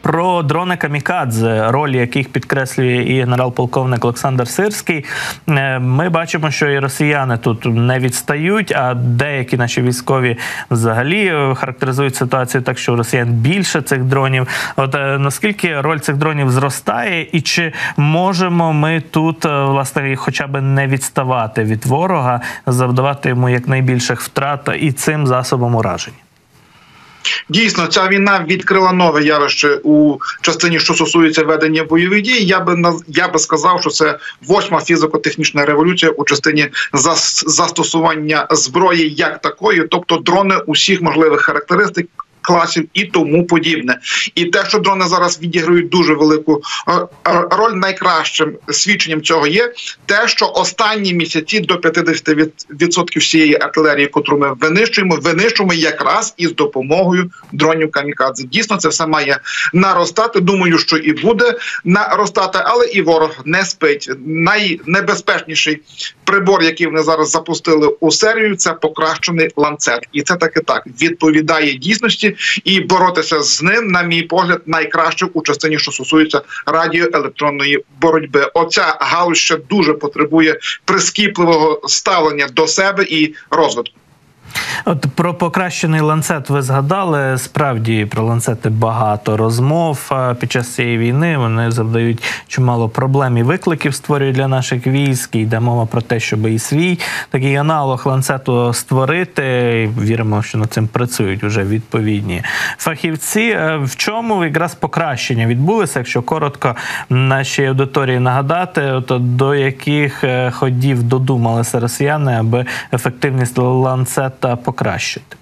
Про дрони Камікадзе, роль яких підкреслює і генерал-полковник Олександр Сирський. Е, ми бачимо, що і росіяни тут не відстають, а деякі наші військові взагалі е, характеризують ситуацію так, що у росіян більше цих дронів. От е, наскільки роль цих дронів зростає, і чи можемо ми тут власне хоча б не відставати від ворога, завдавати йому якнайбільших втрат і цим засобом ураження? Дійсно, ця війна відкрила нове явище у частині, що стосується ведення бойових дій. Я би я би сказав, що це восьма фізико-технічна революція у частині застосування зброї як такої, тобто дрони усіх можливих характеристик класів і тому подібне. І те, що дрони зараз відіграють дуже велику е, е, роль, найкращим свідченням цього є те, що останні місяці до 50% всієї артилерії, котру ми винищуємо, винищуємо якраз із допомогою дронів камікадзе. Дійсно, це все має наростати. Думаю, що і буде наростати, але і ворог не спить. Найнебезпечніший прибор, який вони зараз запустили у серію, це покращений ланцет, і це таки так відповідає дійсності і боротися з ним, на мій погляд, найкраще у частині, що стосується радіоелектронної боротьби. Оця галузь ще дуже потребує прискіпливого ставлення до себе і розвитку. От про покращений ланцет ви згадали. Справді про ланцети багато розмов під час цієї війни. Вони завдають чимало проблем і викликів створюють для наших військ. І Йде мова про те, щоб і свій такий аналог ланцету створити. Віримо, що над цим працюють вже відповідні фахівці. Е, в чому якраз покращення відбулося, якщо коротко нашій аудиторії нагадати, от до яких е, ходів додумалися росіяни, аби ефективність ланцета покращити покращити.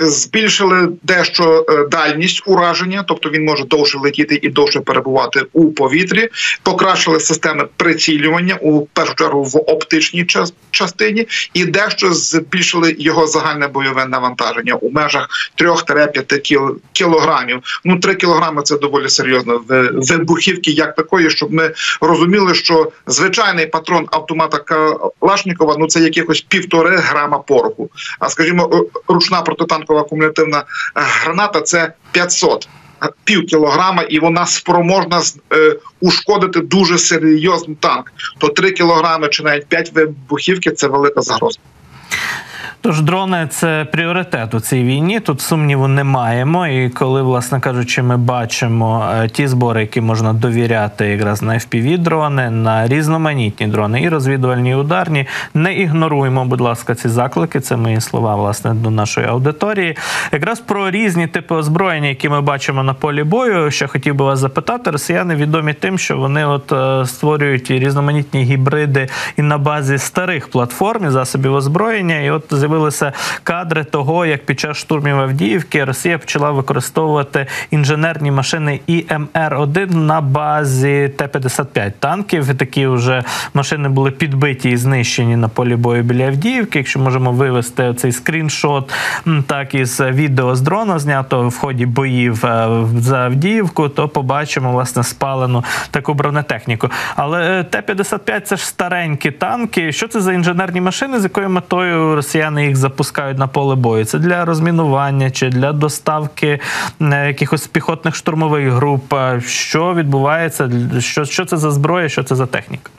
Збільшили дещо е, дальність ураження, тобто він може довше летіти і довше перебувати у повітрі. Покращили системи прицілювання у першу чергу в оптичній частині, і дещо збільшили його загальне бойове навантаження у межах 3-5 кілограмів. Ну 3 кілограми це доволі серйозно вибухівки, як такої, щоб ми розуміли, що звичайний патрон автомата Калашнікова ну це якихось півтори грама пороху. А скажімо, ручна протитанкова протитанкова кумулятивна е, граната це 500 е, пів кілограма, і вона спроможна е, ушкодити дуже серйозний танк. То 3 кілограми чи навіть 5 вибухівки це велика загроза. Тож дрони це пріоритет у цій війні. Тут сумніву не маємо. І коли, власне кажучи, ми бачимо е, ті збори, які можна довіряти якраз на fpv дрони, на різноманітні дрони і розвідувальні і ударні, не ігноруємо, будь ласка, ці заклики. Це мої слова власне до нашої аудиторії. Якраз про різні типи озброєння, які ми бачимо на полі бою. Ще хотів би вас запитати, росіяни відомі тим, що вони от е, створюють різноманітні гібриди і на базі старих платформ і засобів озброєння. І от з'явилися кадри того, як під час штурмів Авдіївки Росія почала використовувати інженерні машини ІМР-1 на базі Т-55 танків. Такі вже машини були підбиті і знищені на полі бою біля Авдіївки. Якщо можемо вивести цей скріншот, так із відео з дрона знято в ході боїв е, за Авдіївку, то побачимо власне спалену таку бронетехніку. Але е, Т-55 це ж старенькі танки. Що це за інженерні машини, з якою метою росіяни? Росіяни їх запускають на поле бою. Це для розмінування чи для доставки е, якихось піхотних штурмових груп. Що відбувається? Що, Що це за зброя? Що це за техніка?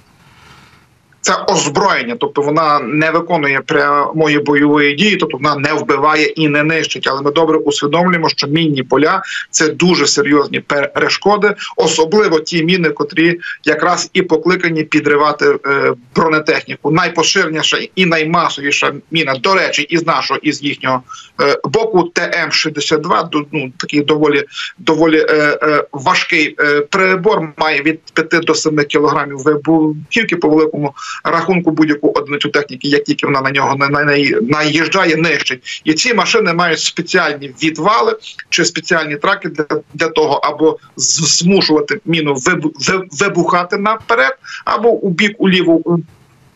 Це озброєння, тобто вона не виконує прямої бойової дії, тобто вона не вбиває і не нищить. Але ми добре усвідомлюємо, що мінні поля це дуже серйозні перешкоди, особливо ті міни, котрі якраз і покликані підривати е, бронетехніку. Найпоширеніша і наймасовіша міна, до речі, із нашого із їхнього е, боку, ТМ 62 ну такий доволі доволі е, важкий прибор, має від 5 до 7 кілограмів вибухівки по великому рахунку будь-яку одиницю техніки, як тільки вона на нього наїжджає, нищить. І ці машини мають спеціальні відвали чи спеціальні траки для для того, або змушувати міну вибухати наперед, або у бік уліво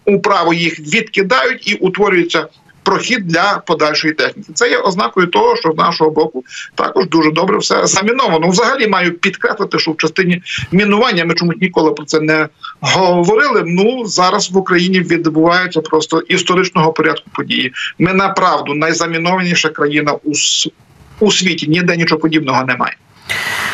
управо їх відкидають і утворюється прохід для подальшої техніки. Це є ознакою того, що з нашого боку також дуже добре все заміновано. Взагалі маю підкреслити, що в частині мінування ми чомусь ніколи про це не говорили. Ну зараз в Україні відбуваються просто історичного порядку події. Ми направду найзамінованіша країна у у світі. Ніде нічого подібного немає.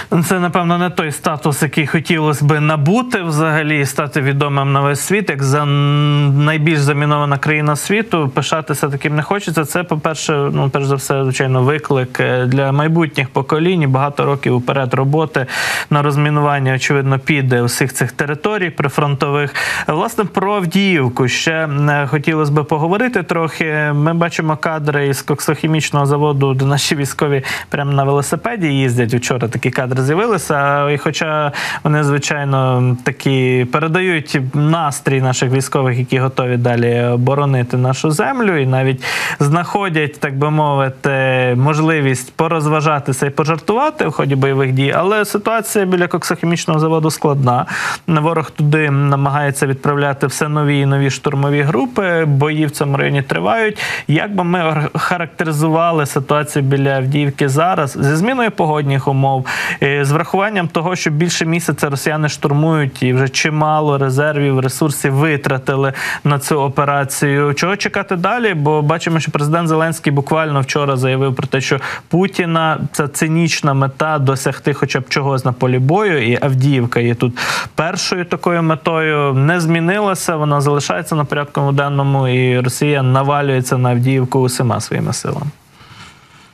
Це напевно не той статус, який хотілося би набути взагалі, стати відомим на весь світ, як за найбільш замінована країна світу. Пишатися таким не хочеться. Це, по-перше, ну перш за все, звичайно, виклик е, для майбутніх поколінь. Багато років уперед роботи на розмінування, очевидно, піде усіх цих територій прифронтових. Власне, про Авдіївку ще е, хотілося би поговорити трохи. Ми бачимо кадри із коксохімічного заводу, де наші військові прямо на велосипеді їздять. Вчора такі кадри з'явилися. І хоча вони, звичайно, такі передають настрій наших військових, які готові далі оборонити нашу землю, і навіть знаходять, так би мовити, можливість порозважатися і пожартувати в ході бойових дій. Але ситуація біля коксохімічного заводу складна. Ворог туди намагається відправляти все нові і нові штурмові групи. Бої в цьому районі тривають. Як би ми характеризували ситуацію біля Авдіївки зараз зі зміною погодних умов, з врахуванням того, що більше місяця росіяни штурмують і вже чимало резервів, ресурсів витратили на цю операцію. Чого чекати далі? Бо бачимо, що президент Зеленський буквально вчора заявив про те, що Путіна це цинічна мета досягти, хоча б чогось на полі бою, і Авдіївка є тут першою такою метою. Не змінилася. Вона залишається на порядку денному, і Росія навалюється на Авдіївку усіма своїми силами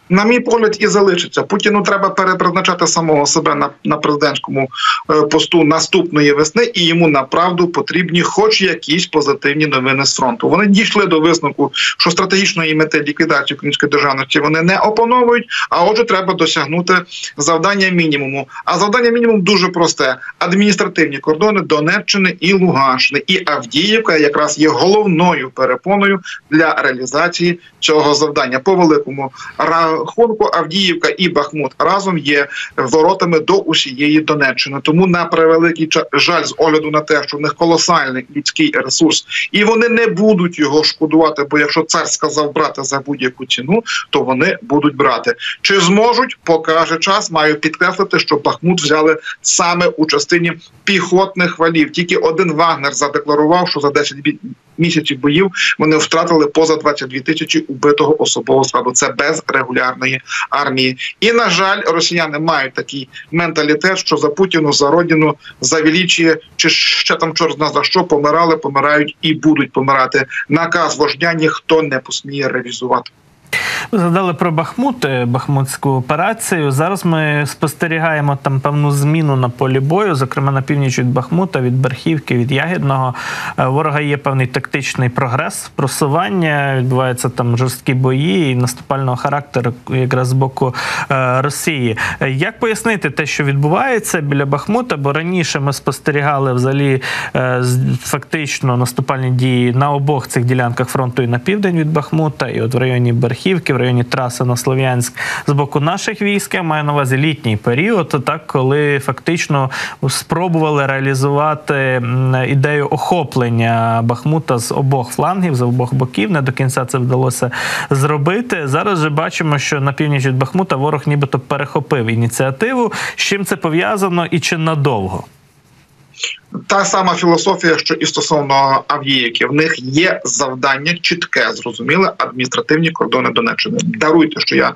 на мій погляд, і залишиться. Путіну треба перепризначати самого себе на на президентському е, посту наступної весни, і йому направду потрібні, хоч якісь позитивні новини з фронту. Вони дійшли до висновку, що стратегічної мети ліквідації української державності вони не опановують. А отже, треба досягнути завдання мінімуму. А завдання мінімум дуже просте: адміністративні кордони Донеччини і Луганщини. І Авдіївка якраз є головною перепоною для реалізації цього завдання по великому рахунку Авдіївка і Бахмут разом є воротами до усієї Донеччини. Тому на превеликий жаль з огляду на те, що в них колосальний людський ресурс, і вони не будуть його шкодувати. Бо якщо цар сказав брати за будь-яку ціну, то вони будуть брати. Чи зможуть, покаже час. Маю підкреслити, що Бахмут взяли саме у частині піхотних валів. Тільки один Вагнер задекларував, що за 10 місяців боїв вони втратили поза 22 тисячі убитого особового складу. Це без регулярної армії. І на жаль, росіяни мають такий менталітет, що за Путіну за родину за величіє, чи ще там чорна за що помирали, помирають і будуть помирати. Наказ вождя ніхто не посміє реалізувати. Ви згадали про Бахмут, е, Бахмутську операцію. Зараз ми спостерігаємо там певну зміну на полі бою, зокрема на північ від Бахмута, від Берхівки, від Ягідного. Е, ворога є певний тактичний прогрес, просування. Відбуваються там жорсткі бої і наступального характеру, якраз з боку е, Росії. Як пояснити те, що відбувається біля Бахмута? Бо раніше ми спостерігали взагалі фактично наступальні дії на обох цих ділянках фронту і на південь від Бахмута, і от в районі Берхівки в районі траси на Слов'янськ з боку наших військ. Я маю на увазі літній період, так коли фактично спробували реалізувати ідею охоплення Бахмута з обох флангів, з обох боків. Не до кінця це вдалося зробити. Зараз же бачимо, що на північ від Бахмута ворог нібито перехопив ініціативу. З чим це пов'язано і чи надовго? Та сама філософія, що і стосовно Авдіївки. в них є завдання чітке, зрозуміле адміністративні кордони Донеччини. Даруйте, що я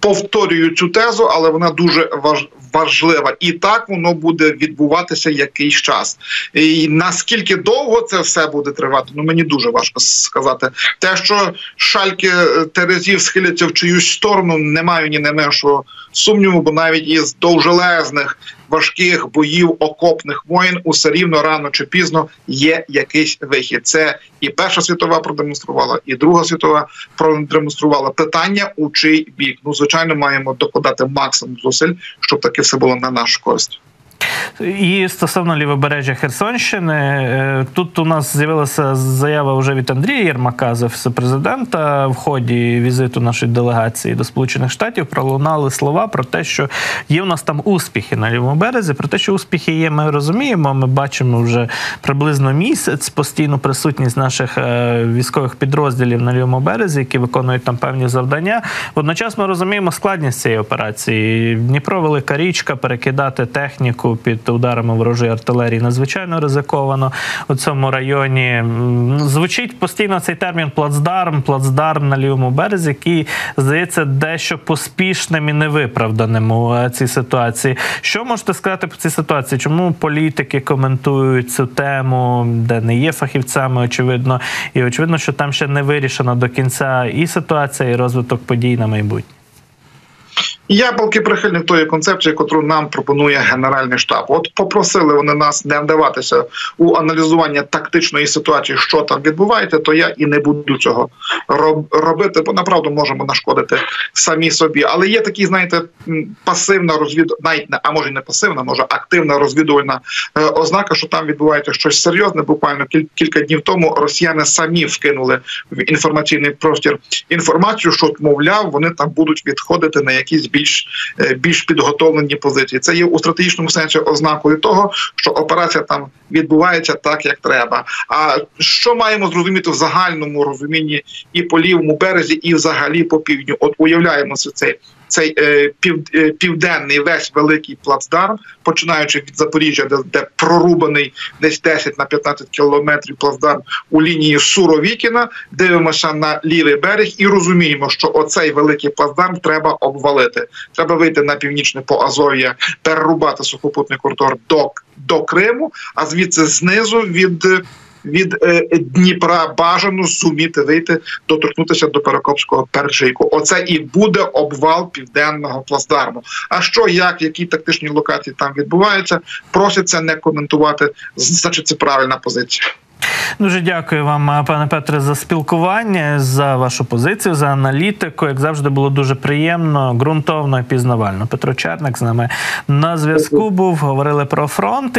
повторюю цю тезу, але вона дуже важ, важлива, і так воно буде відбуватися якийсь час. І Наскільки довго це все буде тривати? Ну мені дуже важко сказати. Те, що шальки е, терезів схиляться в чиюсь сторону, не маю ні не меншого сумніву, бо навіть із довжелезних важких боїв окопних воїн усе рівно рано чи пізно є якийсь вихід. Це і Перша світова продемонструвала, і Друга світова продемонструвала питання у чий бік. Ну звичайно, маємо докладати максимум зусиль, щоб таке все було на нашу користь. І стосовно лівобережжя Херсонщини, е, тут у нас з'явилася заява вже від Андрія Єрмака з офісу президента в ході візиту нашої делегації до Сполучених Штатів пролунали слова про те, що є у нас там успіхи на лівому березі. Про те, що успіхи є, ми розуміємо. Ми бачимо вже приблизно місяць постійну присутність наших е, військових підрозділів на лівому березі, які виконують там певні завдання. Водночас ми розуміємо складність цієї операції. Дніпро велика річка, перекидати техніку під ударами ворожої артилерії надзвичайно ризиковано у цьому районі. Звучить постійно цей термін плацдарм, плацдарм на лівому березі, який здається дещо поспішним і невиправданим у е, цій ситуації. Що можете сказати по цій ситуації? Чому політики коментують цю тему, де не є фахівцями, очевидно, і очевидно, що там ще не вирішена до кінця і ситуація, і розвиток подій на майбутнє. Я поки прихильник тої концепції, яку нам пропонує Генеральний штаб. От попросили вони нас не вдаватися у аналізування тактичної ситуації, що там відбувається, то я і не буду цього роб- робити, бо направду можемо нашкодити самі собі. Але є такі, знаєте, пасивна розвід, навіть не а може не пасивна, може активна розвідувальна е, ознака, що там відбувається щось серйозне. Буквально кіль- кілька днів тому росіяни самі вкинули в інформаційний простір інформацію, що мовляв, вони там будуть відходити на якісь більш е, більш підготовлені позиції. Це є у стратегічному сенсі ознакою того, що операція там відбувається так, як треба. А що маємо зрозуміти в загальному розумінні і по лівому березі, і взагалі по півдню? От уявляємо це. Цей е, пів, е, південний весь великий плацдарм, починаючи від Запоріжжя, де, де прорубаний десь 10 на 15 кілометрів плацдарм у лінії Суровікіна, дивимося на лівий берег і розуміємо, що оцей великий плацдарм треба обвалити. Треба вийти на північне Поазов'я, перерубати сухопутний коридор до, до Криму, а звідси знизу від. Е, Від е, Дніпра бажано зуміти вийти, доторкнутися до Перекопського першийку. Оце і буде обвал південного плацдарму. А що, як, які тактичні локації там відбуваються, просять це не коментувати. Значить, це правильна позиція. Дуже дякую вам, пане Петре, за спілкування, за вашу позицію, за аналітику. Як завжди, було дуже приємно, ґрунтовно і пізнавально. Петро Черник з нами на зв'язку був. Говорили про фронт.